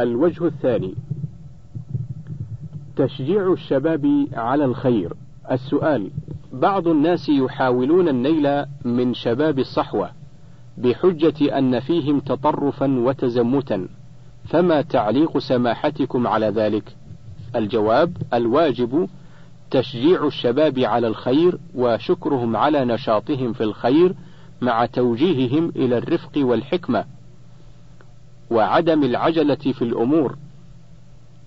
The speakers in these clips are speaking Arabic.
الوجه الثاني. تشجيع الشباب على الخير. السؤال بعض الناس يحاولون النيل من شباب الصحوة بحجة أن فيهم تطرفا وتزمتا. فما تعليق سماحتكم على ذلك؟ الجواب الواجب تشجيع الشباب على الخير وشكرهم على نشاطهم في الخير مع توجيههم إلى الرفق والحكمة. وعدم العجلة في الأمور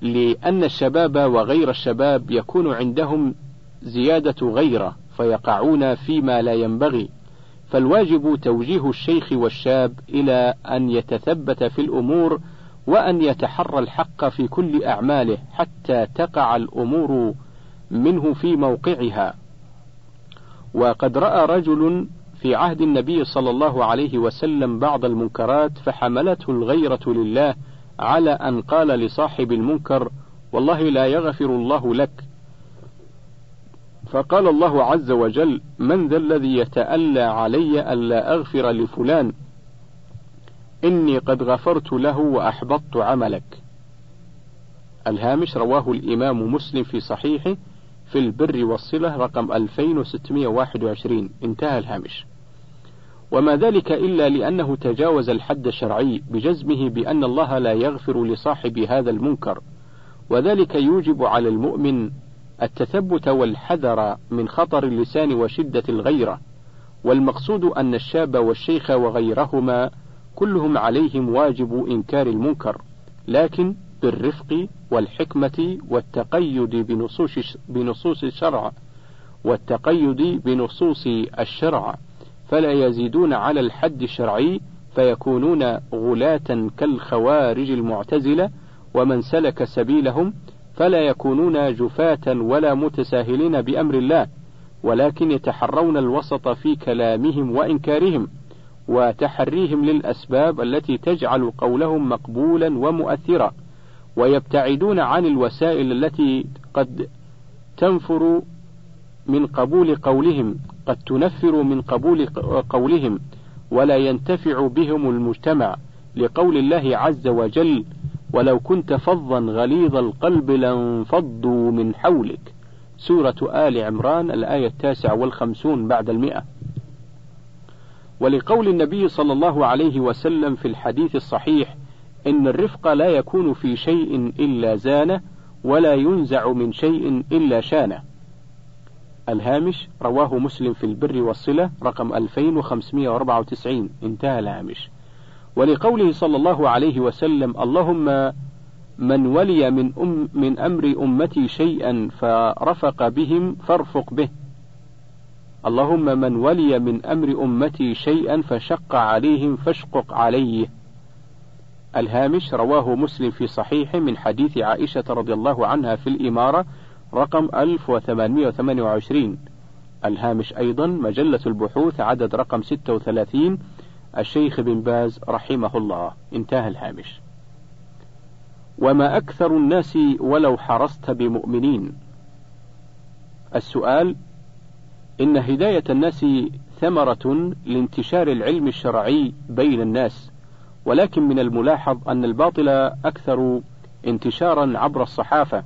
لأن الشباب وغير الشباب يكون عندهم زيادة غيرة فيقعون فيما لا ينبغي. فالواجب توجيه الشيخ والشاب إلى أن يتثبت في الأمور وأن يتحرى الحق في كل أعماله حتى تقع الأمور منه في موقعها. وقد رأى رجل في عهد النبي صلى الله عليه وسلم بعض المنكرات فحملته الغيرة لله على أن قال لصاحب المنكر والله لا يغفر الله لك. فقال الله عز وجل من ذا الذي يتألى علي ألا أغفر لفلان؟ إني قد غفرت له وأحبطت عملك. الهامش رواه الإمام مسلم في صحيحه في البر والصلة رقم 2621 انتهى الهامش. وما ذلك إلا لأنه تجاوز الحد الشرعي بجزمه بأن الله لا يغفر لصاحب هذا المنكر وذلك يوجب على المؤمن التثبت والحذر من خطر اللسان وشدة الغيرة والمقصود أن الشاب والشيخ وغيرهما كلهم عليهم واجب إنكار المنكر لكن بالرفق والحكمة والتقيد بنصوص بنصوص الشرع والتقيد بنصوص الشرع. فلا يزيدون على الحد الشرعي فيكونون غلاة كالخوارج المعتزلة ومن سلك سبيلهم فلا يكونون جفاة ولا متساهلين بأمر الله ولكن يتحرون الوسط في كلامهم وإنكارهم وتحريهم للأسباب التي تجعل قولهم مقبولا ومؤثرا ويبتعدون عن الوسائل التي قد تنفر من قبول قولهم قد تنفر من قبول قولهم ولا ينتفع بهم المجتمع لقول الله عز وجل ولو كنت فظا غليظ القلب لانفضوا من حولك سورة آل عمران الآية التاسعة والخمسون بعد المئة. ولقول النبي صلى الله عليه وسلم في الحديث الصحيح إن الرفق لا يكون في شيء إلا زانه ولا ينزع من شيء إلا شانه الهامش رواه مسلم في البر والصلة رقم 2594 انتهى الهامش. ولقوله صلى الله عليه وسلم اللهم من ولي من, أم من أمر أمتي شيئا فرفق بهم فارفق به. اللهم من ولي من أمر أمتي شيئا فشق عليهم فاشقق عليه. الهامش رواه مسلم في صحيحه من حديث عائشة رضي الله عنها في الإمارة رقم 1828 الهامش أيضا مجلة البحوث عدد رقم 36 الشيخ بن باز رحمه الله. انتهى الهامش. وما أكثر الناس ولو حرصت بمؤمنين؟ السؤال إن هداية الناس ثمرة لانتشار العلم الشرعي بين الناس ولكن من الملاحظ أن الباطل أكثر انتشارا عبر الصحافة.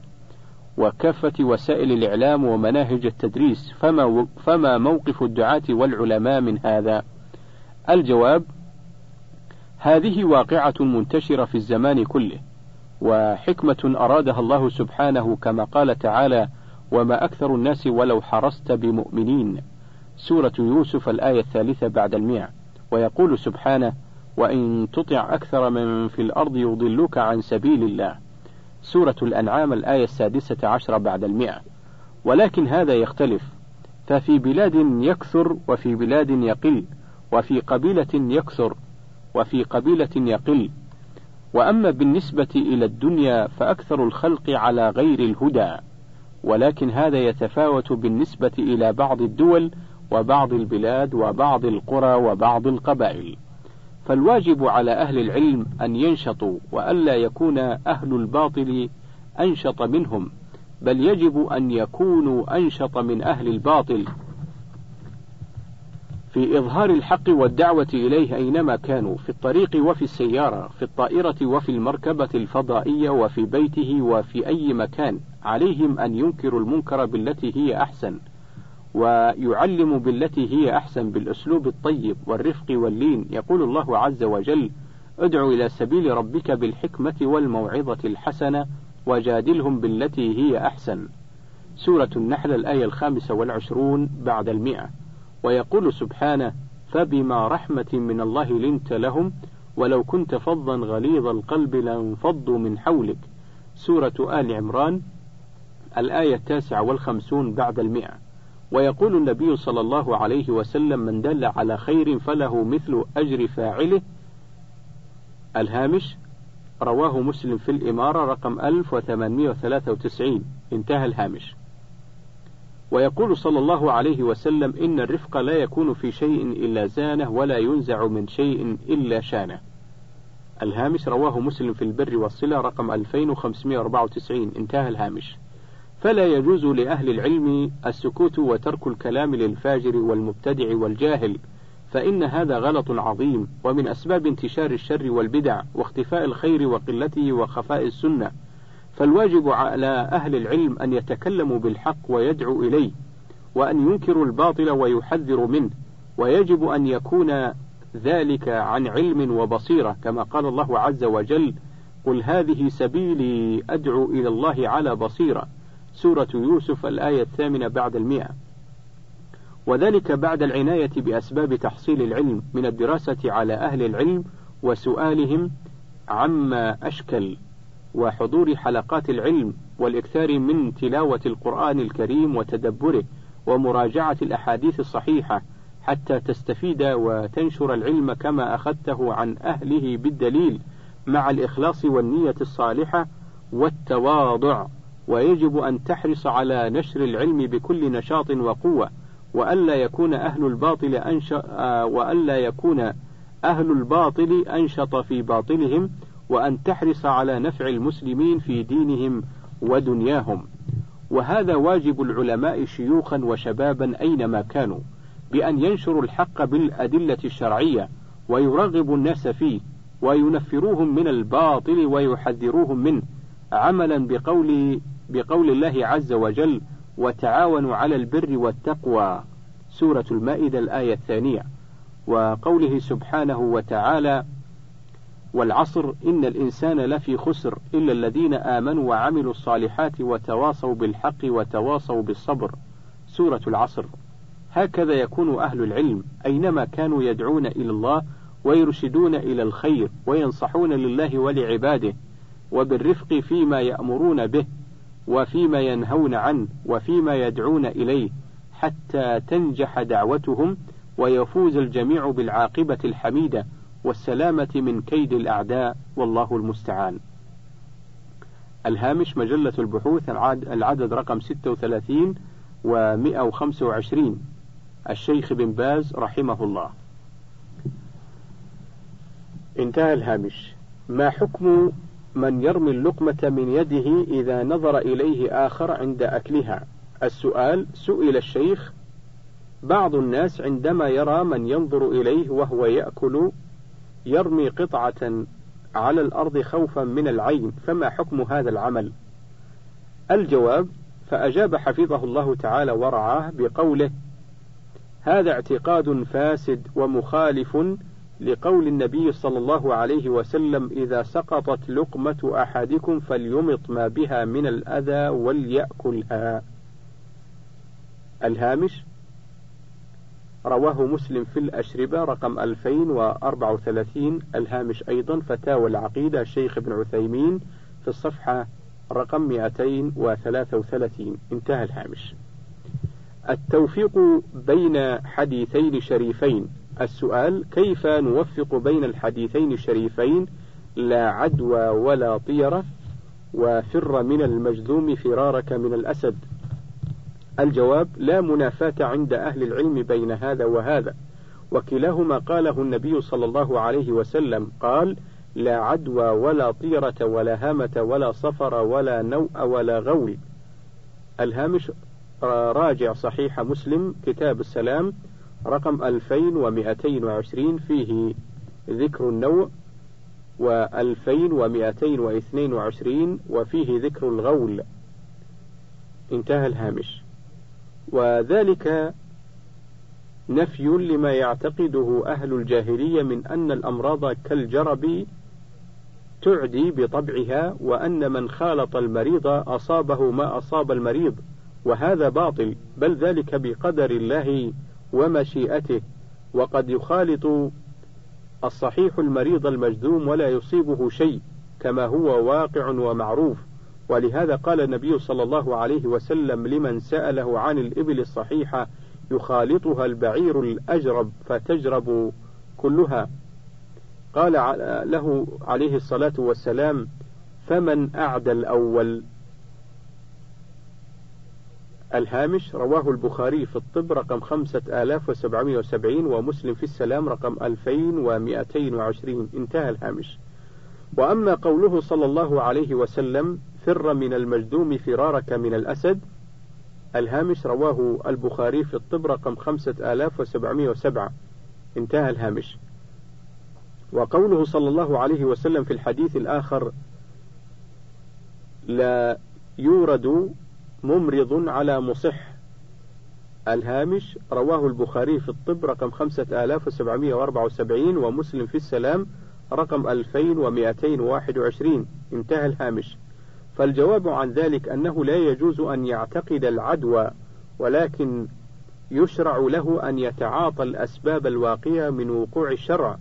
وكافة وسائل الإعلام ومناهج التدريس فما, فما موقف الدعاة والعلماء من هذا؟ الجواب هذه واقعة منتشرة في الزمان كله وحكمة أرادها الله سبحانه كما قال تعالى وما أكثر الناس ولو حرصت بمؤمنين سورة يوسف الآية الثالثة بعد المئة ويقول سبحانه وإن تطع أكثر من في الأرض يضلوك عن سبيل الله سورة الأنعام الآية السادسة عشر بعد المئة. ولكن هذا يختلف. ففي بلاد يكثر وفي بلاد يقل وفي قبيلة يكثر وفي قبيلة يقل. وأما بالنسبة إلى الدنيا فأكثر الخلق على غير الهدى. ولكن هذا يتفاوت بالنسبة إلى بعض الدول وبعض البلاد وبعض القرى وبعض القبائل. فالواجب على أهل العلم أن ينشطوا وألا يكون أهل الباطل أنشط منهم بل يجب أن يكونوا أنشط من أهل الباطل. في إظهار الحق والدعوة إليه أينما كانوا في الطريق وفي السيارة في الطائرة وفي المركبة الفضائية وفي بيته وفي أي مكان عليهم أن ينكروا المنكر بالتي هي أحسن. ويعلم بالتي هي أحسن بالأسلوب الطيب والرفق واللين. يقول الله عز وجل ادع إلى سبيل ربك بالحكمة والموعظة الحسنة وجادلهم بالتي هي أحسن. سورة النحل الآية الخامسة والعشرون بعد المئة. ويقول سبحانه فبما رحمة من الله لنت لهم ولو كنت فظا غليظ القلب لانفضوا من حولك. سورة آل عمران الآية التاسعة والخمسون بعد المئة. ويقول النبي صلى الله عليه وسلم من دل على خير فله مثل أجر فاعله. الهامش رواه مسلم في الإمارة رقم 1893 انتهى الهامش. ويقول صلى الله عليه وسلم إن الرفق لا يكون في شيء إلا زانه ولا ينزع من شيء إلا شانه. الهامش رواه مسلم في البر والصلة رقم 2594 انتهى الهامش. فلا يجوز لأهل العلم السكوت وترك الكلام للفاجر والمبتدع والجاهل فإن هذا غلط عظيم ومن أسباب انتشار الشر والبدع واختفاء الخير وقلته وخفاء السنة. فالواجب على أهل العلم أن يتكلموا بالحق ويدعوا إليه وأن ينكروا الباطل ويحذروا منه. ويجب أن يكون ذلك عن علم وبصيرة كما قال الله عز وجل قل هذه سبيلي أدعو إلى الله على بصيرة سورة يوسف الآية الثامنة بعد المئة. وذلك بعد العناية بأسباب تحصيل العلم من الدراسة على أهل العلم وسؤالهم عما أشكل وحضور حلقات العلم والإكثار من تلاوة القرآن الكريم وتدبره ومراجعة الأحاديث الصحيحة حتى تستفيد وتنشر العلم كما أخذته عن أهله بالدليل مع الإخلاص والنية الصالحة والتواضع. ويجب أن تحرص على نشر العلم بكل نشاط وقوة وألا يكون أهل الباطل أنش... وألا يكون أهل الباطل أنشط في باطلهم وأن تحرص على نفع المسلمين في دينهم ودنياهم. وهذا واجب العلماء شيوخا وشبابا أينما كانوا بأن ينشروا الحق بالأدلة الشرعية ويرغبوا الناس فيه وينفروهم من الباطل ويحذروهم منه عملا بقول بقول الله عز وجل وتعاونوا على البر والتقوى سورة المائدة الآية الثانية. وقوله سبحانه وتعالى والعصر إن الإنسان لفي خسر إلا الذين آمنوا وعملوا الصالحات وتواصوا بالحق وتواصوا بالصبر سورة العصر. هكذا يكون أهل العلم أينما كانوا يدعون إلى الله ويرشدون إلى الخير وينصحون لله ولعباده وبالرفق فيما يأمرون به. وفيما ينهون عنه وفيما يدعون إليه حتى تنجح دعوتهم ويفوز الجميع بالعاقبة الحميدة والسلامة من كيد الأعداء والله المستعان. الهامش مجلة البحوث العدد رقم 36 و 125 الشيخ بن باز رحمه الله. انتهى الهامش. ما حكم من يرمي اللقمة من يده إذا نظر إليه آخر عند أكلها؟ السؤال سئل الشيخ بعض الناس عندما يرى من ينظر إليه وهو يأكل يرمي قطعة على الأرض خوفا من العين فما حكم هذا العمل الجواب فأجاب حفظه الله تعالى ورعاه بقوله هذا اعتقاد فاسد ومخالف لقول النبي صلى الله عليه وسلم إذا سقطت لقمة أحدكم فليمط ما بها من الأذى وليأكلها الهامش رواه مسلم في الأشربة رقم 2034 الهامش أيضا فتاوى العقيدة الشيخ ابن عثيمين في الصفحة رقم 233 انتهى الهامش. التوفيق بين حديثين شريفين. السؤال كيف نوفق بين الحديثين الشريفين لا عدوى ولا طيرة وفر من المجذوم فرارك من الأسد؟ الجواب لا منافاة عند أهل العلم بين هذا وهذا. وكلاهما قاله النبي صلى الله عليه وسلم قال لا عدوى ولا طيرة ولا هامة ولا صفر ولا نوء ولا غول. الهامش راجع صحيح مسلم كتاب السلام رقم 2220 فيه ذكر النوع و2222 وفيه ذكر الغول. انتهى الهامش. وذلك نفي لما يعتقده أهل الجاهلية من أن الأمراض كالجرب تعدي بطبعها وأن من خالط المريض أصابه ما أصاب المريض وهذا باطل بل ذلك بقدر الله ومشيئته وقد يخالط الصحيح المريض المجذوم ولا يصيبه شيء كما هو واقع ومعروف. ولهذا قال النبي صلى الله عليه وسلم لمن سأله عن الإبل الصحيحة يخالطها البعير الأجرب فتجرب كلها. قال له عليه الصلاة والسلام فمن أعدى الأول الهامش رواه البخاري في الطب رقم خمسة آلاف وسبعمائة وسبعين ومسلم في السلام رقم ألفين ومائتين وعشرين. انتهى الهامش. وأما قوله صلى الله عليه وسلم فر من المجذوم فرارك من الأسد الهامش رواه البخاري في الطب رقم خمسة آلاف وسبعمائة وسبعة. انتهى الهامش. وقوله صلى الله عليه وسلم في الحديث الآخر لا يورد ممرض على مصح. الهامش رواه البخاري في الطب رقم خمسة آلاف وسبعمائة وأربعة وسبعين ومسلم في السلام رقم ألفين ومائتين وواحد وعشرين. انتهى الهامش. فالجواب عن ذلك أنه لا يجوز أن يعتقد العدوى ولكن يشرع له أن يتعاطى الأسباب الواقية من وقوع الشرع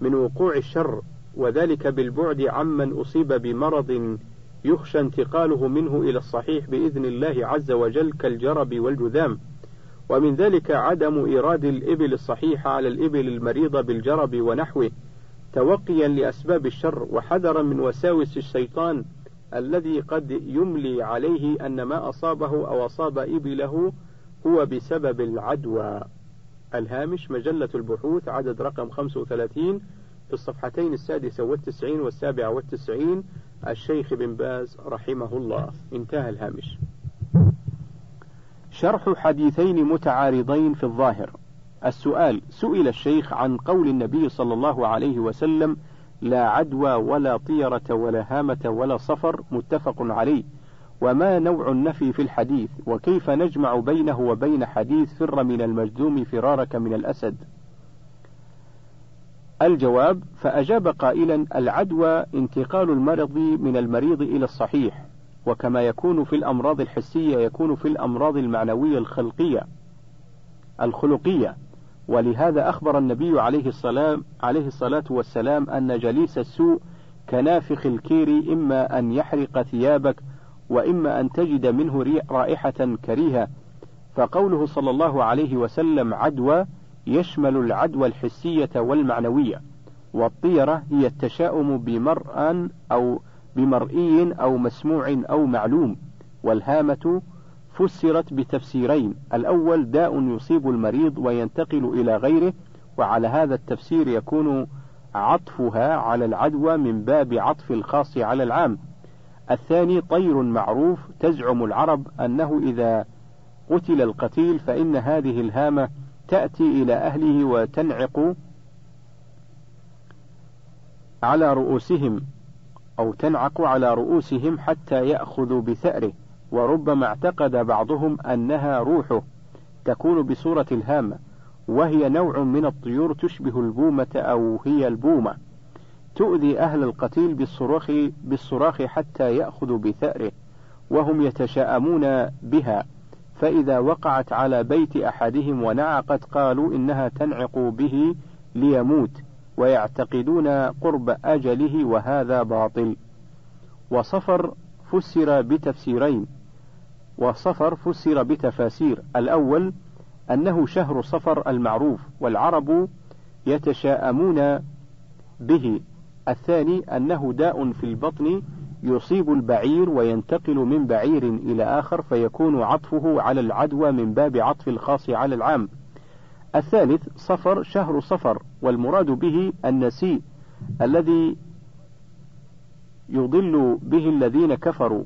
من وقوع الشر وذلك بالبعد عمن أصيب بمرض يخشى انتقاله منه إلى الصحيح بإذن الله عز وجل كالجرب والجذام. ومن ذلك عدم إيراد الإبل الصحيحة على الإبل المريضة بالجرب ونحوه توقيا لأسباب الشر وحذرا من وساوس الشيطان الذي قد يملي عليه أن ما أصابه أو أصاب إبله هو بسبب العدوى. الهامش مجلة البحوث عدد رقم 35 في الصفحتين السادسة والتسعين والسابعة والتسعين الشيخ بن باز رحمه الله انتهى الهامش. شرح حديثين متعارضين في الظاهر. السؤال سئل الشيخ عن قول النبي صلى الله عليه وسلم لا عدوى ولا طيرة ولا هامة ولا صفر متفق عليه. وما نوع النفي في الحديث؟ وكيف نجمع بينه وبين حديث فر من المجذوم فرارك من الأسد؟ الجواب فأجاب قائلا العدوى انتقال المرض من المريض إلى الصحيح وكما يكون في الأمراض الحسية يكون في الأمراض المعنوية الخلقية الخلقية. ولهذا أخبر النبي عليه الصلاة عليه الصلاة والسلام أن جليس السوء كنافخ الكير إما أن يحرق ثيابك وإما أن تجد منه رائحة كريهة. فقوله صلى الله عليه وسلم عدوى يشمل العدوى الحسية والمعنوية والطيرة هي التشاؤم بمرء أو بمرئي أو مسموع أو معلوم والهامة فسرت بتفسيرين الأول داء يصيب المريض وينتقل إلى غيره وعلى هذا التفسير يكون عطفها على العدوى من باب عطف الخاص على العام. الثاني طير معروف تزعم العرب أنه إذا قتل القتيل فإن هذه الهامة تأتي إلى أهله وتنعق على رؤوسهم أو تنعق على رؤوسهم حتى يأخذوا بثأره وربما اعتقد بعضهم أنها روحه تكون بصورة الهامة وهي نوع من الطيور تشبه البومة أو هي البومة. تؤذي أهل القتيل بالصراخ بالصراخ حتى يأخذوا بثأره وهم يتشاءمون بها. فإذا وقعت على بيت أحدهم ونعقت قالوا إنها تنعق به ليموت ويعتقدون قرب أجله وهذا باطل. وصفر فسر بتفسيرين. وصفر فسر بتفاسير. الأول أنه شهر صفر المعروف والعرب يتشاءمون به. الثاني أنه داء في البطن يصيب البعير وينتقل من بعير إلى آخر فيكون عطفه على العدوى من باب عطف الخاص على العام. الثالث صفر شهر صفر والمراد به النسيء الذي يضل به الذين كفروا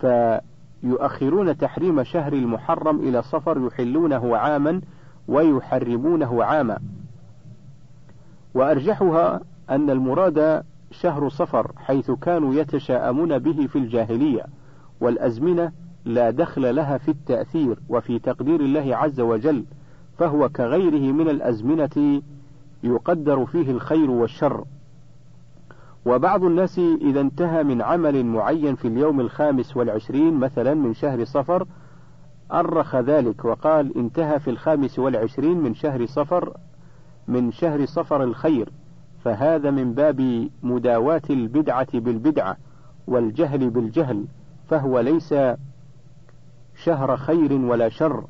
فيؤخرون تحريم شهر المحرم إلى صفر يحلونه عاما ويحرمونه عاما وأرجحها أن المراد شهر صفر حيث كانوا يتشاءمون به في الجاهلية والأزمنة لا دخل لها في التأثير وفي تقدير الله عز وجل فهو كغيره من الأزمنة يقدر فيه الخير والشر. وبعض الناس إذا انتهى من عمل معين في اليوم الخامس والعشرين مثلا من شهر صفر أرخ ذلك وقال انتهى في الخامس والعشرين من شهر صفر من شهر صفر الخير. فهذا من باب مداواة البدعة بالبدعة والجهل بالجهل فهو ليس شهر خير ولا شر.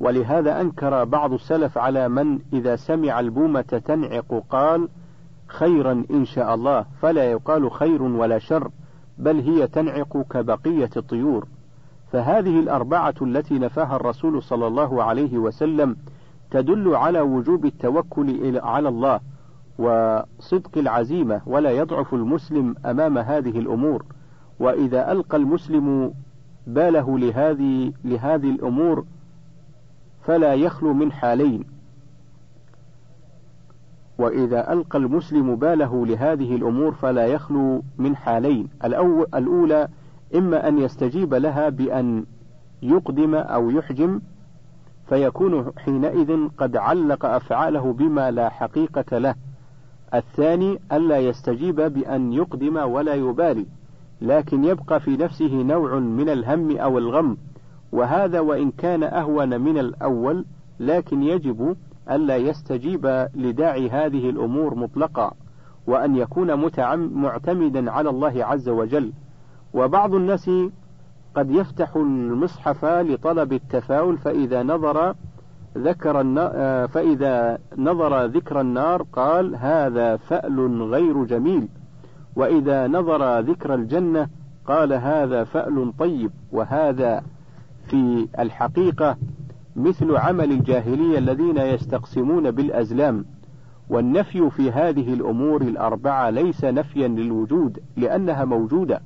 ولهذا أنكر بعض السلف على من إذا سمع البومة تنعق قال خيرا إن شاء الله فلا يقال خير ولا شر بل هي تنعق كبقية الطيور. فهذه الأربعة التي نفاها الرسول صلى الله عليه وسلم تدل على وجوب التوكل على الله وصدق العزيمة ولا يضعف المسلم أمام هذه الأمور. وإذا ألقى المسلم باله لهذه لهذه الأمور فلا يخلو من حالين. وإذا ألقى المسلم باله لهذه الأمور فلا يخلو من حالين. الأولى إما أن يستجيب لها بأن يقدم أو يحجم فيكون حينئذ قد علق أفعاله بما لا حقيقة له. الثاني ألا يستجيب بأن يقدم ولا يبالي لكن يبقى في نفسه نوع من الهم أو الغم. وهذا وإن كان أهون من الأول لكن يجب ألا يستجيب لداعي هذه الأمور مطلقا وأن يكون معتمدا على الله عز وجل. وبعض الناس قد يفتح المصحف لطلب التفاؤل فإذا نظر ذكر آه، فإذا نظر ذكر النار قال هذا فأل غير جميل وإذا نظر ذكر الجنة قال هذا فأل طيب وهذا في الحقيقة مثل عمل الجاهلية الذين يستقسمون بالأزلام والنفي في هذه الأمور الأربعة ليس نفيا للوجود لأنها موجودة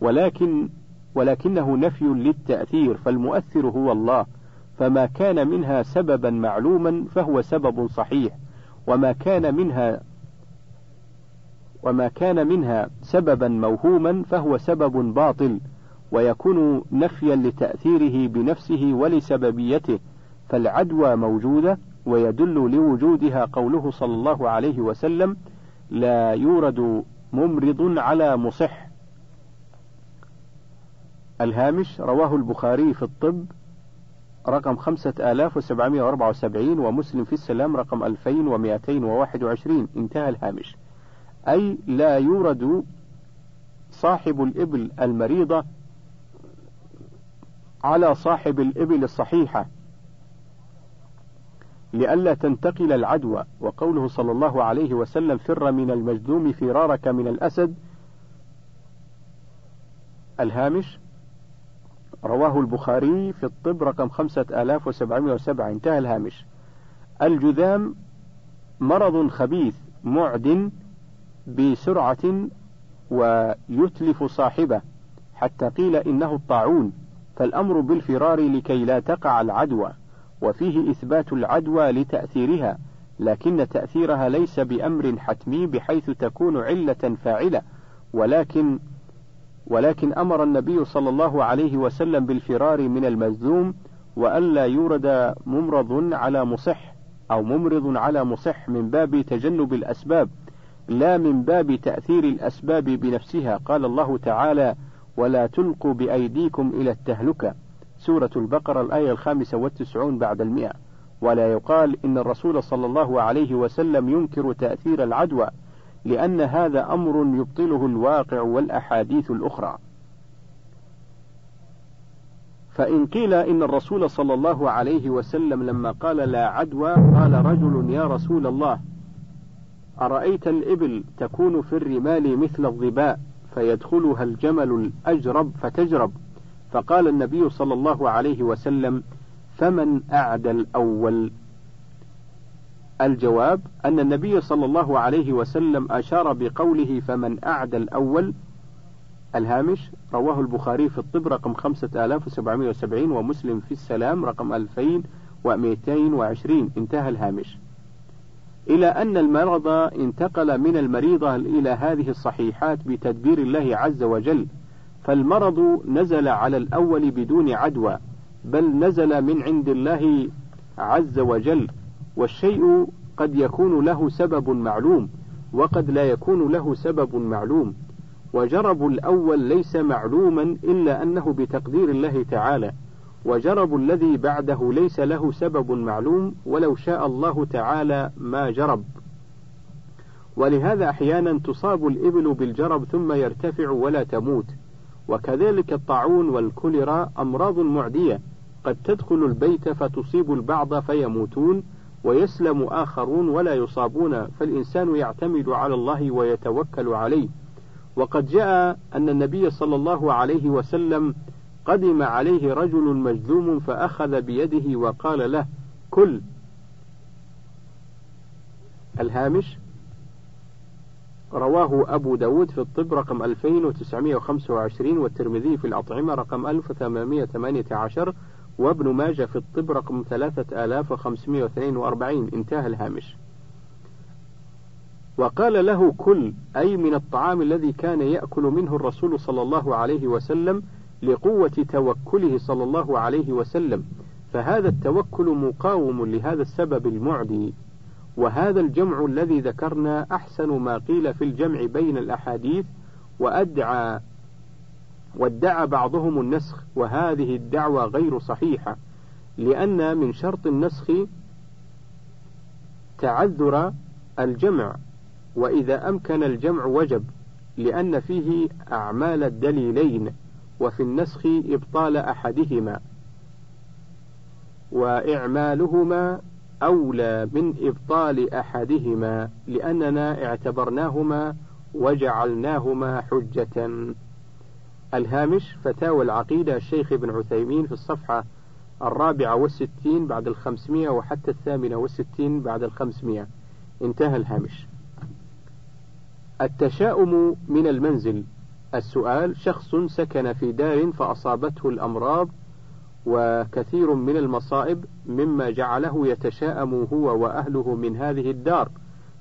ولكن ولكنه نفي للتأثير فالمؤثر هو الله. فما كان منها سببا معلوما فهو سبب صحيح. وما كان منها وما كان منها سببا موهوما فهو سبب باطل ويكون نفيا لتأثيره بنفسه ولسببيته. فالعدوى موجودة ويدل لوجودها قوله صلى الله عليه وسلم لا يورد ممرض على مصح. الهامش رواه البخاري في الطب رقم خمسة آلاف وسبعمائة وأربعة وسبعين ومسلم في السلام رقم ألفين ومائتين وواحد وعشرين. انتهى الهامش. أي لا يورد صاحب الإبل المريضة على صاحب الإبل الصحيحة. لئلا تنتقل العدوى. وقوله صلى الله عليه وسلم فر من المجذوم فرارك من الأسد. الهامش رواه البخاري في الطب رقم خمسة آلاف وسبعمائة وسبعة. انتهى الهامش. الجذام مرض خبيث معد بسرعة ويتلف صاحبه حتى قيل إنه الطاعون. فالأمر بالفرار لكي لا تقع العدوى وفيه إثبات العدوى لتأثيرها لكن تأثيرها ليس بأمر حتمي بحيث تكون علة فاعلة ولكن ولكن أمر النبي صلى الله عليه وسلم بالفرار من المزذوم وألا يورد ممرض على مصح أو ممرض على مصح من باب تجنب الأسباب لا من باب تأثير الأسباب بنفسها. قال الله تعالى ولا تلقوا بأيديكم إلى التهلكة سورة البقرة الآية الخامسة والتسعون بعد المئة. ولا يقال إن الرسول صلى الله عليه وسلم ينكر تأثير العدوى. لأن هذا أمر يبطله الواقع والأحاديث الأخرى. فإن قيل إن الرسول صلى الله عليه وسلم لما قال لا عدوى قال رجل يا رسول الله أرأيت الإبل تكون في الرمال مثل الظباء فيدخلها الجمل الأجرب فتجرب؟ فقال النبي صلى الله عليه وسلم فمن أعدى الأول الجواب أن النبي صلى الله عليه وسلم أشار بقوله فمن أعدى الأول الهامش رواه البخاري في الطب رقم 5770 ومسلم في السلام رقم 2000 ومئتين وعشرين. انتهى الهامش. إلى أن المرض انتقل من المريضة إلى هذه الصحيحات بتدبير الله عز وجل فالمرض نزل على الأول بدون عدوى بل نزل من عند الله عز وجل. والشيء قد يكون له سبب معلوم وقد لا يكون له سبب معلوم. وجرب الأول ليس معلوما إلا أنه بتقدير الله تعالى. وجرب الذي بعده ليس له سبب معلوم ولو شاء الله تعالى ما جرب. ولهذا أحيانا تصاب الإبل بالجرب ثم يرتفع ولا تموت. وكذلك الطاعون والكوليرا أمراض معدية. قد تدخل البيت فتصيب البعض فيموتون ويسلم آخرون ولا يصابون فالإنسان يعتمد على الله ويتوكل عليه. وقد جاء أن النبي صلى الله عليه وسلم قدم عليه رجل مجذوم فأخذ بيده وقال له كل. الهامش رواه أبو داود في الطب رقم 2925 والترمذي في الأطعمة رقم 1818 وابن ماجه في الطب رقم 3542 انتهى الهامش. وقال له كل أي من الطعام الذي كان يأكل منه الرسول صلى الله عليه وسلم لقوة توكله صلى الله عليه وسلم. فهذا التوكل مقاوم لهذا السبب المعدي. وهذا الجمع الذي ذكرنا أحسن ما قيل في الجمع بين الأحاديث وأدعى وادعى بعضهم النسخ وهذه الدعوة غير صحيحة لأن من شرط النسخ تعذر الجمع وإذا أمكن الجمع وجب لأن فيه أعمال الدليلين وفي النسخ إبطال أحدهما. وإعمالهما أولى من إبطال أحدهما لأننا اعتبرناهما وجعلناهما حجة. الهامش فتاوى العقيدة الشيخ ابن عثيمين في الصفحة الرابعة والستين بعد الخمسمائة وحتى الثامنة والستين بعد الخمسمائة انتهى الهامش. التشاؤم من المنزل. السؤال شخص سكن في دار فأصابته الأمراض وكثير من المصائب مما جعله يتشاءم هو وأهله من هذه الدار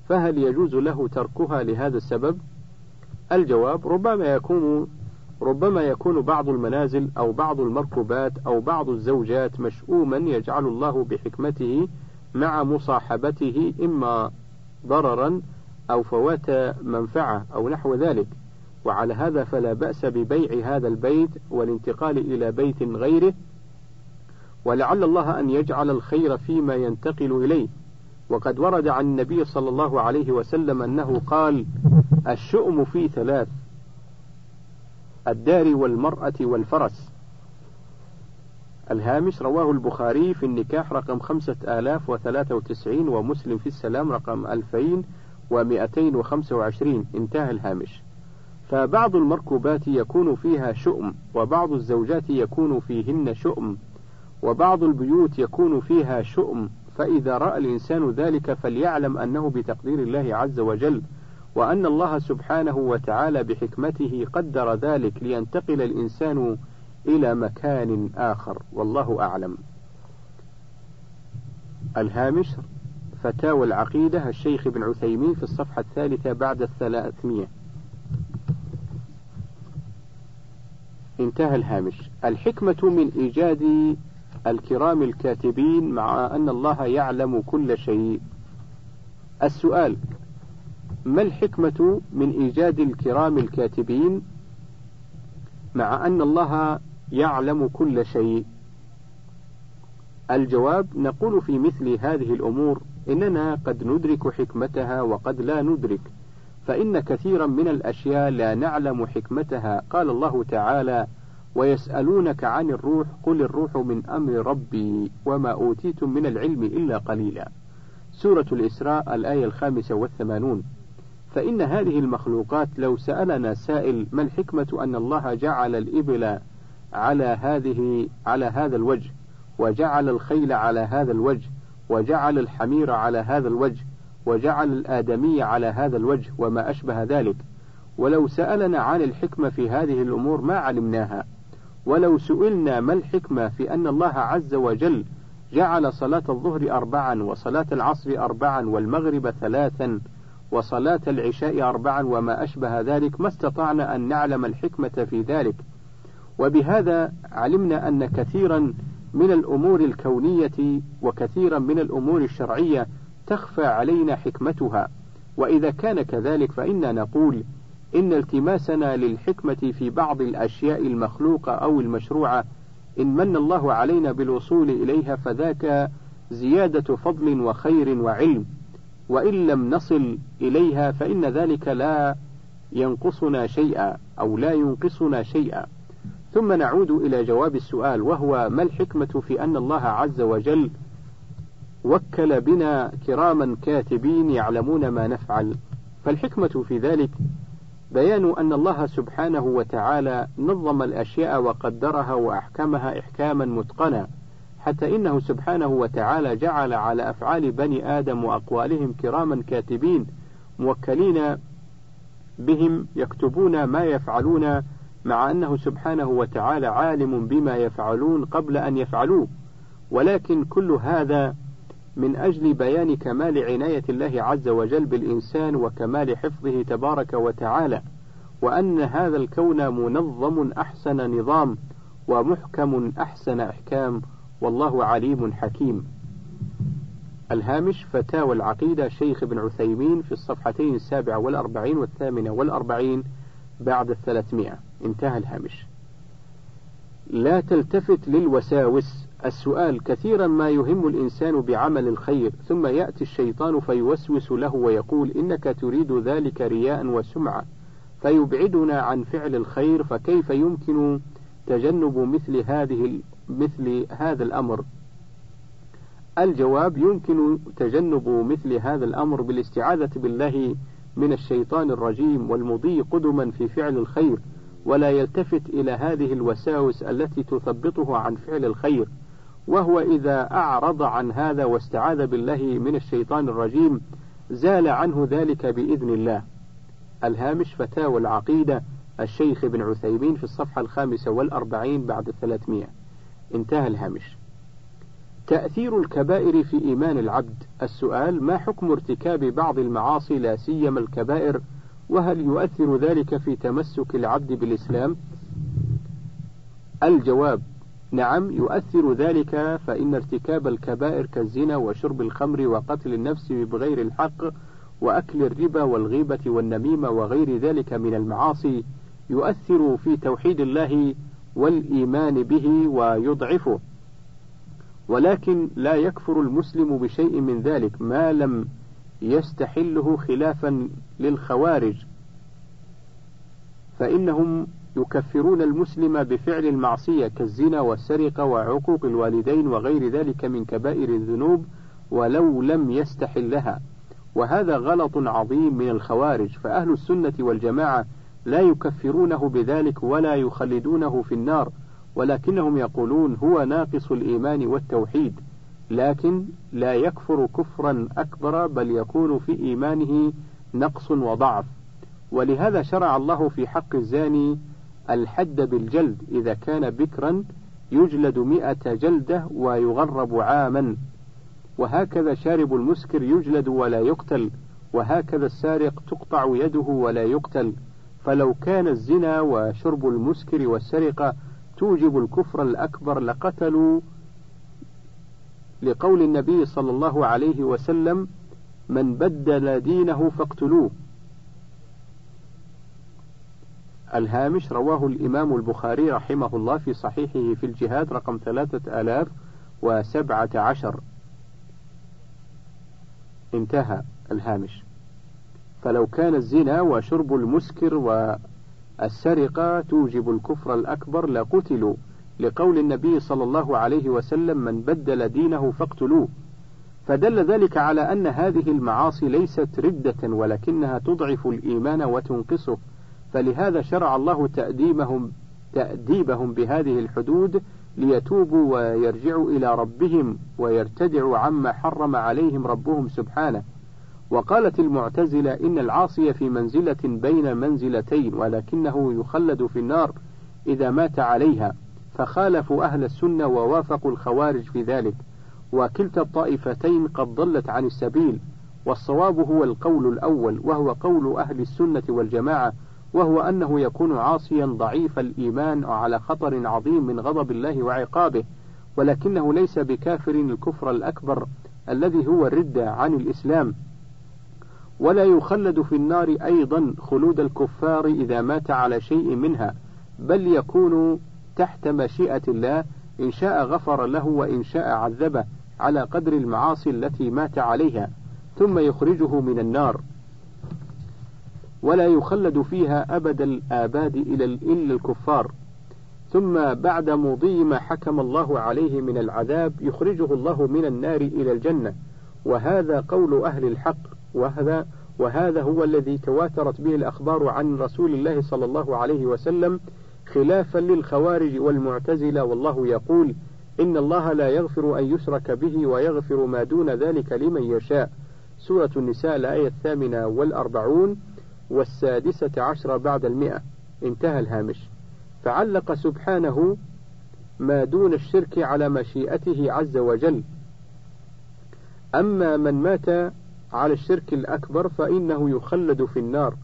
فهل يجوز له تركها لهذا السبب؟ الجواب ربما يكون ربما يكون بعض المنازل أو بعض المركوبات أو بعض الزوجات مشؤوما يجعل الله بحكمته مع مصاحبته إما ضررا أو فوات منفعة أو نحو ذلك. وعلى هذا فلا بأس ببيع هذا البيت والانتقال إلى بيت غيره. ولعل الله أن يجعل الخير فيما ينتقل إليه. وقد ورد عن النبي صلى الله عليه وسلم أنه قال الشؤم في ثلاث. الدار والمرأة والفرس. الهامش رواه البخاري في النكاح رقم خمسة آلاف وثلاثة وتسعين ومسلم في السلام رقم ألفين ومئتين وخمسة وعشرين. انتهى الهامش. فبعض المركوبات يكون فيها شؤم وبعض الزوجات يكون فيهن شؤم وبعض البيوت يكون فيها شؤم. فإذا رأى الإنسان ذلك فليعلم أنه بتقدير الله عز وجل. وأن الله سبحانه وتعالى بحكمته قدر ذلك لينتقل الإنسان إلى مكان آخر والله أعلم. الهامش فتاوى العقيدة الشيخ ابن عثيمين في الصفحة الثالثة بعد الثلاثمية. انتهى الهامش. الحكمة من إيجاد الكرام الكاتبين مع أن الله يعلم كل شيء. السؤال: ما الحكمة من إيجاد الكرام الكاتبين مع أن الله يعلم كل شيء؟ الجواب نقول في مثل هذه الأمور إننا قد ندرك حكمتها وقد لا ندرك، فإن كثيرا من الأشياء لا نعلم حكمتها، قال الله تعالى: ويسألونك عن الروح قل الروح من أمر ربي وما أوتيتم من العلم إلا قليلا. سورة الإسراء الآية الخامسة والثمانون. فإن هذه المخلوقات لو سألنا سائل ما الحكمة أن الله جعل الإبل على هذه على هذا الوجه وجعل الخيل على هذا الوجه وجعل الحمير على هذا الوجه وجعل الآدمي على هذا الوجه وما أشبه ذلك ولو سألنا عن الحكمة في هذه الأمور ما علمناها ولو سئلنا ما الحكمة في أن الله عز وجل جعل صلاة الظهر أربعا وصلاة العصر أربعا والمغرب ثلاثا وصلاة العشاء أربعا وما أشبه ذلك ما استطعنا أن نعلم الحكمة في ذلك. وبهذا علمنا أن كثيرا من الأمور الكونية وكثيرا من الأمور الشرعية تخفى علينا حكمتها. وإذا كان كذلك فإنا نقول إن التماسنا للحكمة في بعض الأشياء المخلوقة أو المشروعة إن من الله علينا بالوصول إليها فذاك زيادة فضل وخير وعلم. وإن لم نصل إليها فإن ذلك لا ينقصنا شيئا أو لا ينقصنا شيئا. ثم نعود إلى جواب السؤال وهو ما الحكمة في أن الله عز وجل وكل بنا كراما كاتبين يعلمون ما نفعل؟ فالحكمة في ذلك بيان أن الله سبحانه وتعالى نظم الأشياء وقدرها وأحكمها إحكاما متقنا. حتى إنه سبحانه وتعالى جعل على أفعال بني آدم وأقوالهم كراما كاتبين موكلين بهم يكتبون ما يفعلون مع أنه سبحانه وتعالى عالم بما يفعلون قبل أن يفعلوه. ولكن كل هذا من أجل بيان كمال عناية الله عز وجل بالإنسان وكمال حفظه تبارك وتعالى وأن هذا الكون منظم أحسن نظام ومحكم أحسن إحكام. والله عليم حكيم. الهامش فتاوى العقيدة شيخ ابن عثيمين في الصفحتين السابعة والأربعين والثامنة والأربعين بعد الثلاثمائة. انتهى الهامش. لا تلتفت للوساوس. السؤال كثيرا ما يهم الإنسان بعمل الخير ثم يأتي الشيطان فيوسوس له ويقول إنك تريد ذلك رياء وسمعة فيبعدنا عن فعل الخير فكيف يمكن تجنب مثل هذه مثل هذا الأمر. الجواب يمكن تجنب مثل هذا الأمر بالاستعاذة بالله من الشيطان الرجيم والمضي قدما في فعل الخير ولا يلتفت إلى هذه الوساوس التي تثبطه عن فعل الخير. وهو إذا أعرض عن هذا واستعاذ بالله من الشيطان الرجيم زال عنه ذلك بإذن الله. الهامش فتاوى العقيدة الشيخ ابن عثيمين في الصفحة الخامسة والأربعين بعد الثلاثمائة. انتهى الهامش. تأثير الكبائر في إيمان العبد. السؤال ما حكم ارتكاب بعض المعاصي لا سيما الكبائر؟ وهل يؤثر ذلك في تمسك العبد بالإسلام؟ الجواب نعم يؤثر ذلك فإن ارتكاب الكبائر كالزنا وشرب الخمر وقتل النفس بغير الحق وأكل الربا والغيبة والنميمة وغير ذلك من المعاصي يؤثر في توحيد الله والإيمان به ويضعفه. ولكن لا يكفر المسلم بشيء من ذلك ما لم يستحله خلافا للخوارج. فإنهم يكفرون المسلم بفعل المعصية كالزنا والسرقة وعقوق الوالدين وغير ذلك من كبائر الذنوب ولو لم يستحلها. وهذا غلط عظيم من الخوارج. فأهل السنة والجماعة لا يكفرونه بذلك ولا يخلدونه في النار ولكنهم يقولون هو ناقص الإيمان والتوحيد لكن لا يكفر كفرا أكبر بل يكون في إيمانه نقص وضعف. ولهذا شرع الله في حق الزاني الحد بالجلد إذا كان بكرا يجلد مئة جلدة ويغرب عاما. وهكذا شارب المسكر يجلد ولا يقتل وهكذا السارق تقطع يده ولا يقتل. فلو كان الزنا وشرب المسكر والسرقة توجب الكفر الأكبر لقتلوا لقول النبي صلى الله عليه وسلم من بدل دينه فاقتلوه. الهامش رواه الإمام البخاري رحمه الله في صحيحه في الجهاد رقم ثلاثة آلاف وسبعة عشر. انتهى الهامش. فلو كان الزنا وشرب المسكر والسرقة توجب الكفر الأكبر لقتلوا. لقول النبي صلى الله عليه وسلم من بدل دينه فاقتلوه. فدل ذلك على أن هذه المعاصي ليست ردة ولكنها تضعف الإيمان وتنقصه. فلهذا شرع الله تأديبهم تأديبهم بهذه الحدود ليتوبوا ويرجعوا إلى ربهم ويرتدعوا عما حرم عليهم ربهم سبحانه. وقالت المعتزلة إن العاصي في منزلة بين منزلتين ولكنه يخلد في النار إذا مات عليها فخالفوا أهل السنة ووافقوا الخوارج في ذلك وكلتا الطائفتين قد ضلت عن السبيل والصواب هو القول الأول وهو قول أهل السنة والجماعة وهو أنه يكون عاصيا ضعيف الإيمان وعلى خطر عظيم من غضب الله وعقابه ولكنه ليس بكافر الكفر الأكبر الذي هو الردة عن الإسلام. ولا يخلد في النار أيضا خلود الكفار إذا مات على شيء منها بل يكون تحت مشيئة الله إن شاء غفر له وإن شاء عذبه على قدر المعاصي التي مات عليها ثم يخرجه من النار. ولا يخلد فيها أبد الآباد إلى إلا الكفار. ثم بعد مضي ما حكم الله عليه من العذاب يخرجه الله من النار إلى الجنة. وهذا قول أهل الحق. وهذا وهذا هو الذي تواترت به الأخبار عن رسول الله صلى الله عليه وسلم خلافا للخوارج والمعتزلة. والله يقول إن الله لا يغفر أن يشرك به ويغفر ما دون ذلك لمن يشاء. سورة النساء الآية الثامنة والأربعون والسادسة عشرة بعد المئة. انتهى الهامش. فعلق سبحانه ما دون الشرك على مشيئته عز وجل. أما من مات على الشرك الأكبر فإنه يخلد في النار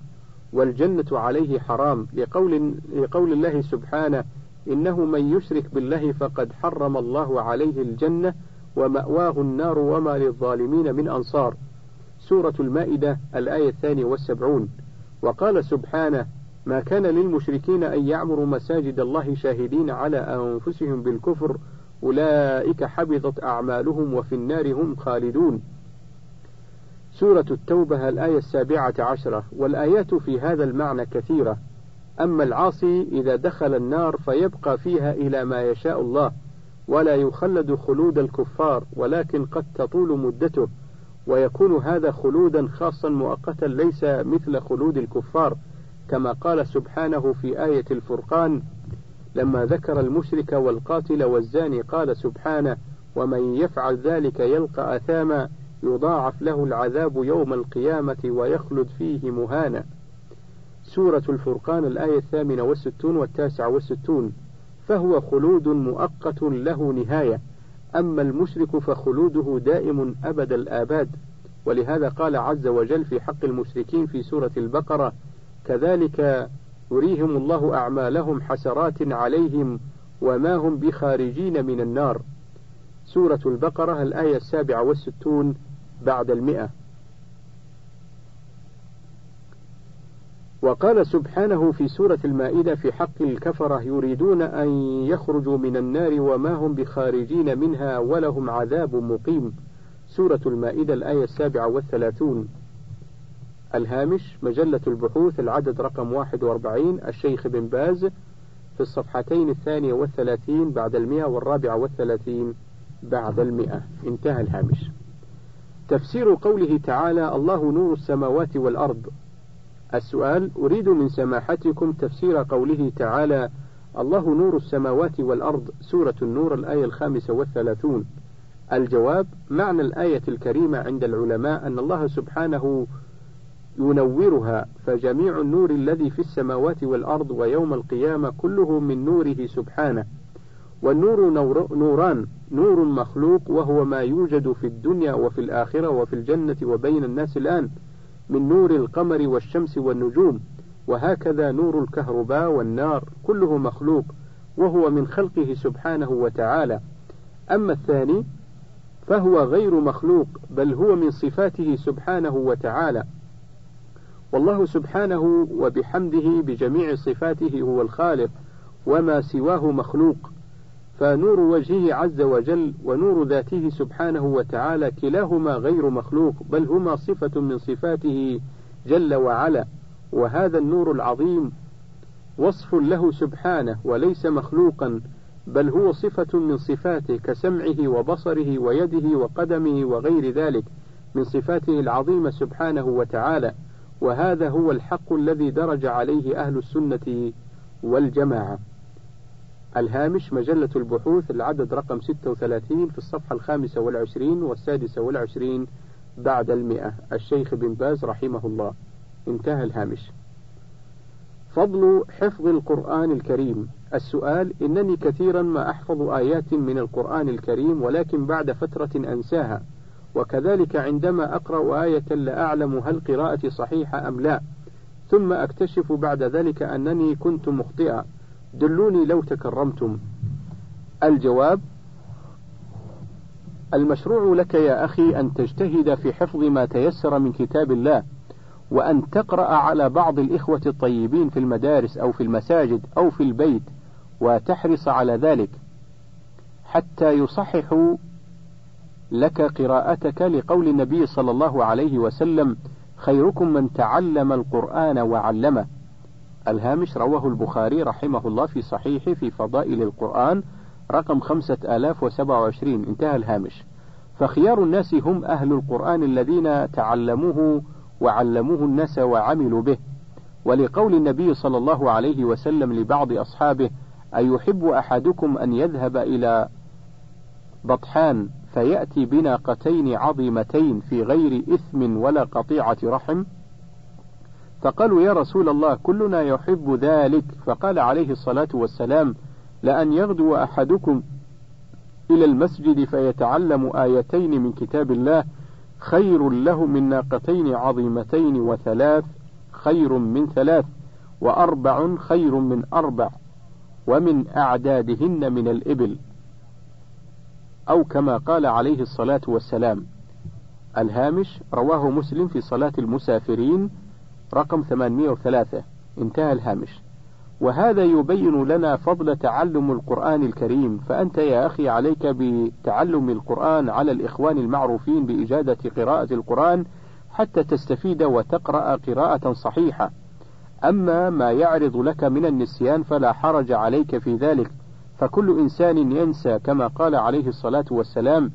والجنة عليه حرام لقول, لقول الله سبحانه إنه من يشرك بالله فقد حرم الله عليه الجنة ومأواه النار وما للظالمين من أنصار. سورة المائدة الآية الثانية والسبعون. وقال سبحانه ما كان للمشركين أن يعمروا مساجد الله شاهدين على أنفسهم بالكفر أولئك حبطت أعمالهم وفي النار هم خالدون. سورة التوبة الآية السابعة عشرة والآيات في هذا المعنى كثيرة. أما العاصي إذا دخل النار فيبقى فيها إلى ما يشاء الله ولا يخلد خلود الكفار ولكن قد تطول مدته. ويكون هذا خلودا خاصا مؤقتا ليس مثل خلود الكفار كما قال سبحانه في آية الفرقان لما ذكر المشرك والقاتل والزاني قال سبحانه ومن يفعل ذلك يلقى أثاما يضاعف له العذاب يوم القيامة ويخلد فيه مهانا. سورة الفرقان الآية الثامنة والستون والتاسعة والستون. فهو خلود مؤقت له نهاية. أما المشرك فخلوده دائم أبد الآباد. ولهذا قال عز وجل في حق المشركين في سورة البقرة كذلك يريهم الله أعمالهم حسرات عليهم وما هم بخارجين من النار. سورة البقرة الآية السابعة والستون بعد المئة. وقال سبحانه في سورة المائدة في حق الكفرة يريدون أن يخرجوا من النار وما هم بخارجين منها ولهم عذاب مقيم. سورة المائدة الآية السابعة والثلاثون. الهامش مجلة البحوث العدد رقم 41 الشيخ بن باز في الصفحتين الثانية والثلاثين بعد المئة والرابعة والثلاثين. بعد المئة. انتهى الهامش. تفسير قوله تعالى الله نور السماوات والأرض. السؤال أريد من سماحتكم تفسير قوله تعالى الله نور السماوات والأرض سورة النور الآية الخامسة والثلاثون. الجواب معنى الآية الكريمة عند العلماء أن الله سبحانه ينورها فجميع النور الذي في السماوات والأرض ويوم القيامة كله من نوره سبحانه. والنور نور نوران. نور مخلوق وهو ما يوجد في الدنيا وفي الآخرة وفي الجنة وبين الناس الآن من نور القمر والشمس والنجوم. وهكذا نور الكهرباء والنار كله مخلوق وهو من خلقه سبحانه وتعالى. أما الثاني فهو غير مخلوق بل هو من صفاته سبحانه وتعالى. والله سبحانه وبحمده بجميع صفاته هو الخالق وما سواه مخلوق. فنور وجهه عز وجل ونور ذاته سبحانه وتعالى كلاهما غير مخلوق بل هما صفة من صفاته جل وعلا. وهذا النور العظيم وصف له سبحانه وليس مخلوقا بل هو صفة من صفاته كسمعه وبصره ويده وقدمه وغير ذلك من صفاته العظيمة سبحانه وتعالى. وهذا هو الحق الذي درج عليه أهل السنة والجماعة. الهامش مجلة البحوث العدد رقم 36 في الصفحة الخامسة والعشرين والسادسة والعشرين بعد المئة. الشيخ بن باز رحمه الله. انتهى الهامش. فضل حفظ القرآن الكريم. السؤال إنني كثيرا ما أحفظ آيات من القرآن الكريم ولكن بعد فترة أنساها. وكذلك عندما أقرأ آية لا أعلم هل قراءتي صحيحة أم لا. ثم أكتشف بعد ذلك أنني كنت مخطئا. دلوني لو تكرمتم. الجواب المشروع لك يا أخي أن تجتهد في حفظ ما تيسر من كتاب الله وأن تقرأ على بعض الإخوة الطيبين في المدارس أو في المساجد أو في البيت وتحرص على ذلك حتى يصححوا لك قراءتك لقول النبي صلى الله عليه وسلم خيركم من تعلم القرآن وعلمه. الهامش رواه البخاري رحمه الله في صحيحه في فضائل القرآن رقم خمسة آلاف وسبعة وعشرين. انتهى الهامش. فخيار الناس هم أهل القرآن الذين تعلموه وعلموه الناس وعملوا به. ولقول النبي صلى الله عليه وسلم لبعض أصحابه أيحب أحدكم أن يذهب إلى بطحان فيأتي بناقتين عظيمتين في غير إثم ولا قطيعة رحم؟ فقالوا يا رسول الله كلنا يحب ذلك. فقال عليه الصلاة والسلام لأن يغدو أحدكم إلى المسجد فيتعلم آيتين من كتاب الله خير له من ناقتين عظيمتين وثلاث خير من ثلاث وأربع خير من أربع ومن أعدادهن من الإبل. أو كما قال عليه الصلاة والسلام الهامش رواه مسلم في صلاة المسافرين رقم 803 انتهى الهامش. وهذا يبين لنا فضل تعلم القرآن الكريم. فأنت يا أخي عليك بتعلم القرآن على الإخوان المعروفين بإجادة قراءة القرآن حتى تستفيد وتقرأ قراءة صحيحة. أما ما يعرض لك من النسيان فلا حرج عليك في ذلك. فكل إنسان ينسى كما قال عليه الصلاة والسلام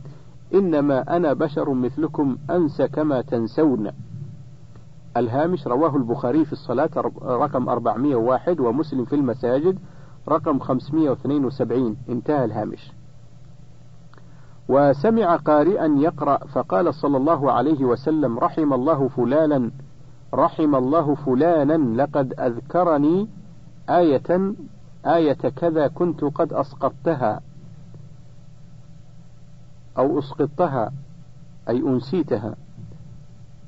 إنما أنا بشر مثلكم أنسى كما تنسون. الهامش رواه البخاري في الصلاة رقم 401 ومسلم في المساجد رقم 572 انتهى الهامش. وسمع قارئا يقرأ فقال صلى الله عليه وسلم رحم الله فلانا رحم الله فلانا لقد أذكرني آية آية كذا كنت قد أسقطتها أو أسقطتها أي أنسيتها.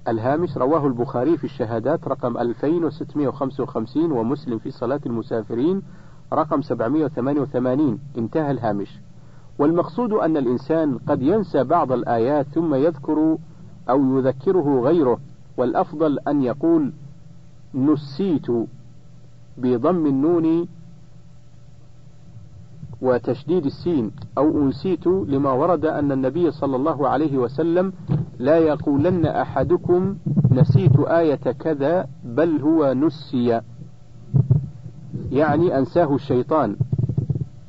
الهامش رواه البخاري في الشهادات رقم 2655 ومسلم في صلاة المسافرين رقم 788 انتهى الهامش. والمقصود أن الإنسان قد ينسى بعض الآيات ثم يذكر أو يذكره غيره والأفضل أن يقول نسيت بضم النون وتشديد السين أو أنسيت لما ورد أن النبي صلى الله عليه وسلم لا يقولن أحدكم نسيت آية كذا بل هو نسي. يعني أنساه الشيطان.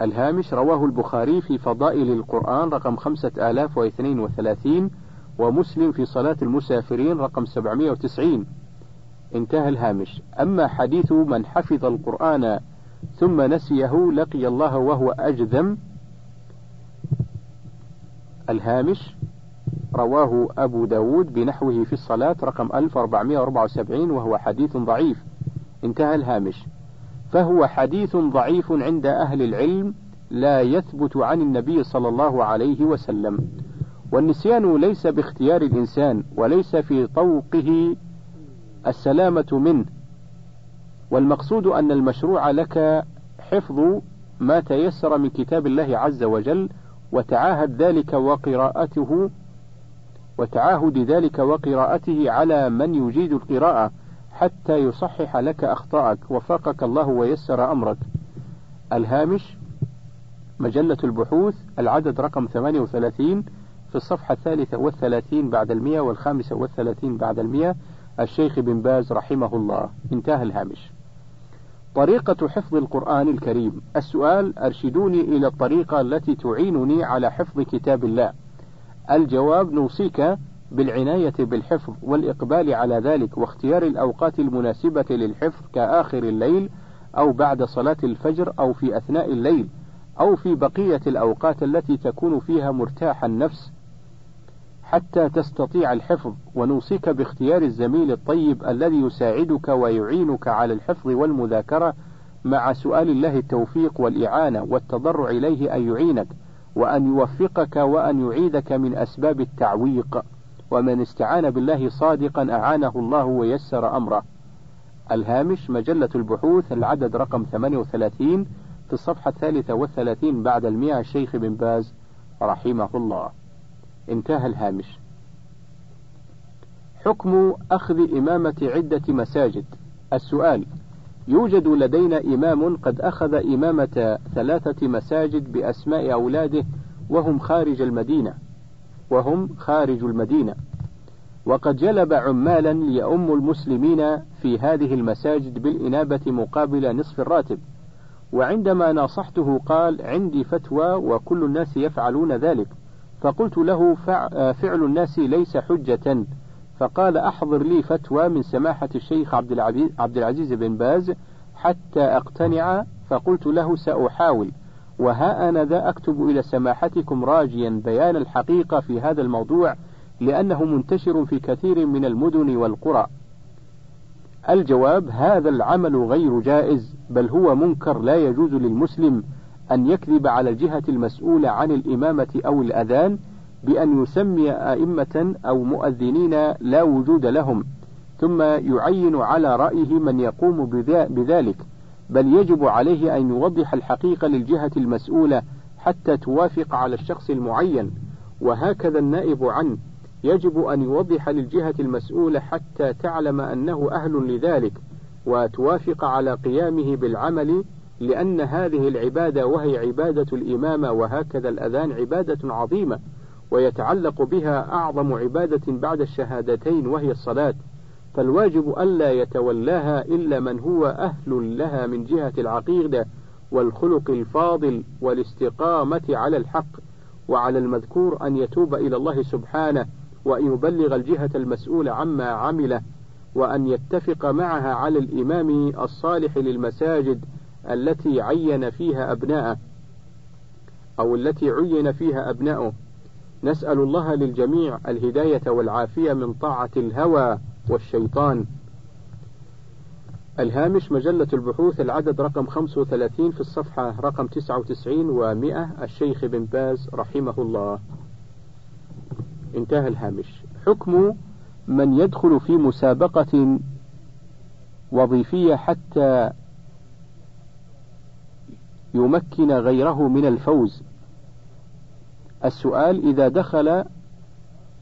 الهامش رواه البخاري في فضائل القرآن رقم خمسة آلاف واثنين وثلاثين ومسلم في صلاة المسافرين رقم سبعمائة وتسعين. انتهى الهامش. أما حديث من حفظ القرآن ثم نسيه لقي الله وهو أجذم الهامش. رواه أبو داود بنحوه في الصلاة رقم 1474 وهو حديث ضعيف. انتهى الهامش. فهو حديث ضعيف عند أهل العلم لا يثبت عن النبي صلى الله عليه وسلم. والنسيان ليس باختيار الإنسان وليس في طوقه السلامة منه. والمقصود أن المشروع لك حفظ ما تيسر من كتاب الله عز وجل وتعاهد ذلك وقراءته وتعاهد ذلك وقراءته على من يجيد القراءة حتى يصحح لك أخطاءك وفقك الله ويسر أمرك. الهامش مجلة البحوث العدد رقم 38 في الصفحة الثالثة والثلاثين بعد المئة والخامسة والثلاثين بعد المئة الشيخ بن باز رحمه الله. انتهى الهامش. طريقة حفظ القرآن الكريم. السؤال أرشدوني إلى الطريقة التي تعينني على حفظ كتاب الله. الجواب نوصيك بالعناية بالحفظ والإقبال على ذلك واختيار الأوقات المناسبة للحفظ كآخر الليل أو بعد صلاة الفجر أو في أثناء الليل أو في بقية الأوقات التي تكون فيها مرتاح النفس. حتى تستطيع الحفظ ونوصيك باختيار الزميل الطيب الذي يساعدك ويعينك على الحفظ والمذاكرة مع سؤال الله التوفيق والإعانة والتضرع إليه أن يعينك وأن يوفقك وأن يعيدك من أسباب التعويق. ومن استعان بالله صادقا أعانه الله ويسر أمره. الهامش مجلة البحوث العدد رقم 38 في الصفحة الثالثة والثلاثين بعد المئة الشيخ بن باز رحمه الله. انتهى الهامش. حكم أخذ إمامة عدة مساجد. السؤال يوجد لدينا إمام قد أخذ إمامة ثلاثة مساجد بأسماء أولاده وهم خارج المدينة. وهم خارج المدينة. وقد جلب عمالا ليؤم المسلمين في هذه المساجد بالإنابة مقابل نصف الراتب. وعندما ناصحته قال عندي فتوى وكل الناس يفعلون ذلك. فقلت له فعل الناس ليس حجة. فقال أحضر لي فتوى من سماحة الشيخ عبد العزيز بن باز حتى أقتنع فقلت له سأحاول. وها أنا ذا أكتب إلى سماحتكم راجيا بيان الحقيقة في هذا الموضوع لأنه منتشر في كثير من المدن والقرى. الجواب هذا العمل غير جائز بل هو منكر لا يجوز للمسلم أن يكذب على الجهة المسؤولة عن الإمامة أو الأذان بأن يسمي أئمة أو مؤذنين لا وجود لهم ثم يعين على رأيه من يقوم بذلك بل يجب عليه أن يوضح الحقيقة للجهة المسؤولة حتى توافق على الشخص المعين. وهكذا النائب عنه يجب أن يوضح للجهة المسؤولة حتى تعلم أنه أهل لذلك وتوافق على قيامه بالعمل لأن هذه العبادة وهي عبادة الإمامة وهكذا الأذان عبادة عظيمة ويتعلق بها أعظم عبادة بعد الشهادتين وهي الصلاة. فالواجب ألا يتولاها إلا من هو أهل لها من جهة العقيدة والخلق الفاضل والاستقامة على الحق وعلى المذكور أن يتوب إلى الله سبحانه وأن يبلغ الجهة المسؤولة عما عمله وأن يتفق معها على الإمام الصالح للمساجد التي عين فيها أبناءه أو التي عين فيها أبناؤه. نسأل الله للجميع الهداية والعافية من طاعة الهوى والشيطان. الهامش مجلة البحوث العدد رقم 35 في الصفحة رقم 99 و100 الشيخ بن باز رحمه الله. انتهى الهامش. حكم من يدخل في مسابقة وظيفية حتى يمكن غيره من الفوز. السؤال إذا دخل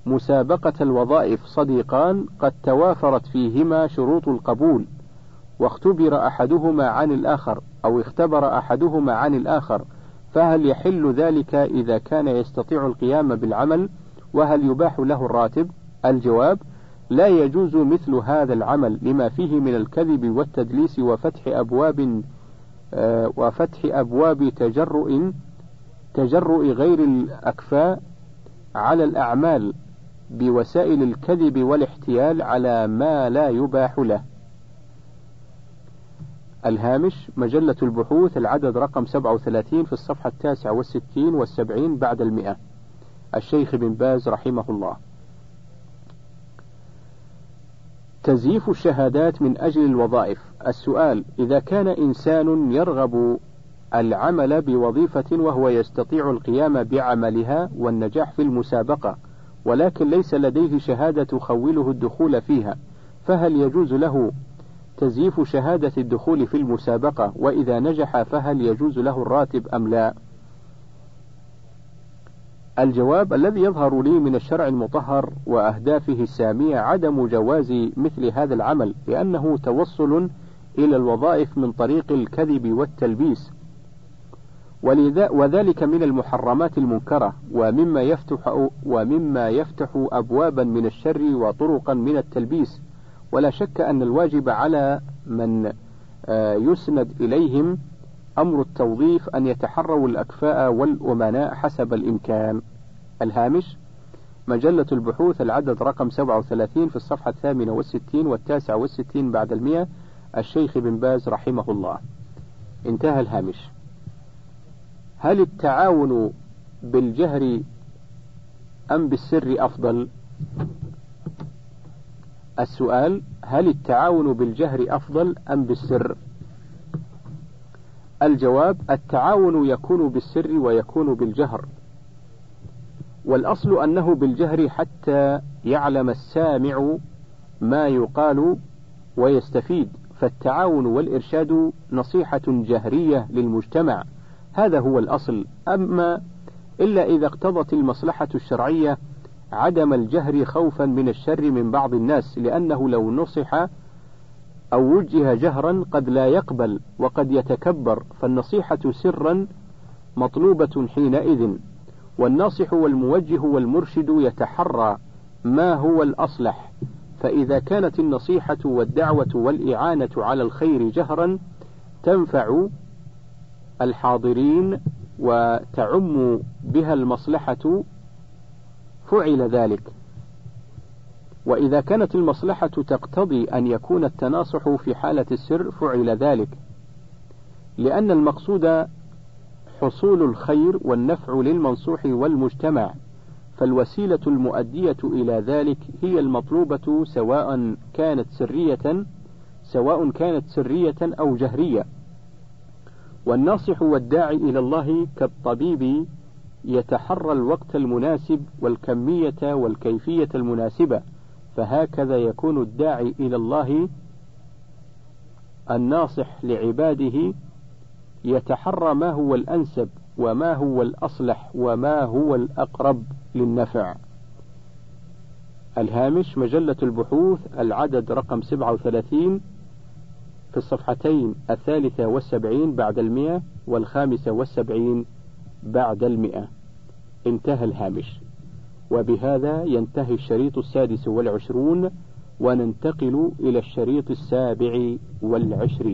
مسابقة الوظائف صديقان قد توافرت فيهما شروط القبول واختبر أحدهما عن الآخر أو اختبر أحدهما عن الآخر فهل يحل ذلك إذا كان يستطيع القيام بالعمل؟ وهل يباح له الراتب؟ الجواب لا يجوز مثل هذا العمل لما فيه من الكذب والتدليس وفتح أبواب وفتح أبواب تجرؤ تجرؤ غير الأكفاء على الأعمال بوسائل الكذب والاحتيال على ما لا يباح له. الهامش مجلة البحوث العدد رقم 37 في الصفحة التاسعة والستين والسبعين بعد المئة. الشيخ بن باز رحمه الله. تزييف الشهادات من أجل الوظائف. السؤال: إذا كان إنسان يرغب العمل بوظيفة وهو يستطيع القيام بعملها والنجاح في المسابقة، ولكن ليس لديه شهادة تخوله الدخول فيها، فهل يجوز له تزييف شهادة الدخول في المسابقة؟ وإذا نجح فهل يجوز له الراتب أم لا؟ الجواب الذي يظهر لي من الشرع المطهر وأهدافه السامية عدم جواز مثل هذا العمل، لأنه توصل إلى الوظائف من طريق الكذب والتلبيس، وذلك من المحرمات المنكرة ومما يفتح ومما يفتح أبوابا من الشر وطرقا من التلبيس. ولا شك أن الواجب على من آه، يسند إليهم أمر التوظيف أن يتحروا الأكفاء والأمناء حسب الإمكان الهامش مجلة البحوث العدد رقم 37 في الصفحة الثامنة والستين والتاسعة والستين بعد المئة الشيخ بن باز رحمه الله انتهى الهامش هل التعاون بالجهر أم بالسر أفضل؟ السؤال هل التعاون بالجهر أفضل أم بالسر؟ الجواب التعاون يكون بالسر ويكون بالجهر. والأصل أنه بالجهر حتى يعلم السامع ما يقال ويستفيد. فالتعاون والإرشاد نصيحة جهرية للمجتمع. هذا هو الأصل. أما إلا إذا اقتضت المصلحة الشرعية عدم الجهر خوفا من الشر من بعض الناس لأنه لو نصح أو وجه جهرا قد لا يقبل وقد يتكبر فالنصيحة سرا مطلوبة حينئذ والناصح والموجه والمرشد يتحرى ما هو الأصلح فإذا كانت النصيحة والدعوة والإعانة على الخير جهرا تنفع الحاضرين وتعم بها المصلحة فعل ذلك. وإذا كانت المصلحة تقتضي أن يكون التناصح في حالة السر فعل ذلك لأن المقصود حصول الخير والنفع للمنصوح والمجتمع فالوسيلة المؤدية إلى ذلك هي المطلوبة سواء كانت سرية سواء كانت سرية أو جهرية. والناصح والداعي إلى الله كالطبيب يتحرى الوقت المناسب والكمية والكيفية المناسبة. فهكذا يكون الداعي إلى الله الناصح لعباده يتحرى ما هو الأنسب وما هو الأصلح وما هو الأقرب للنفع. الهامش مجلة البحوث العدد رقم 37 في الصفحتين الثالثة والسبعين بعد المئة والخامسة والسبعين بعد المئة انتهى الهامش وبهذا ينتهي الشريط السادس والعشرون وننتقل إلى الشريط السابع والعشرين.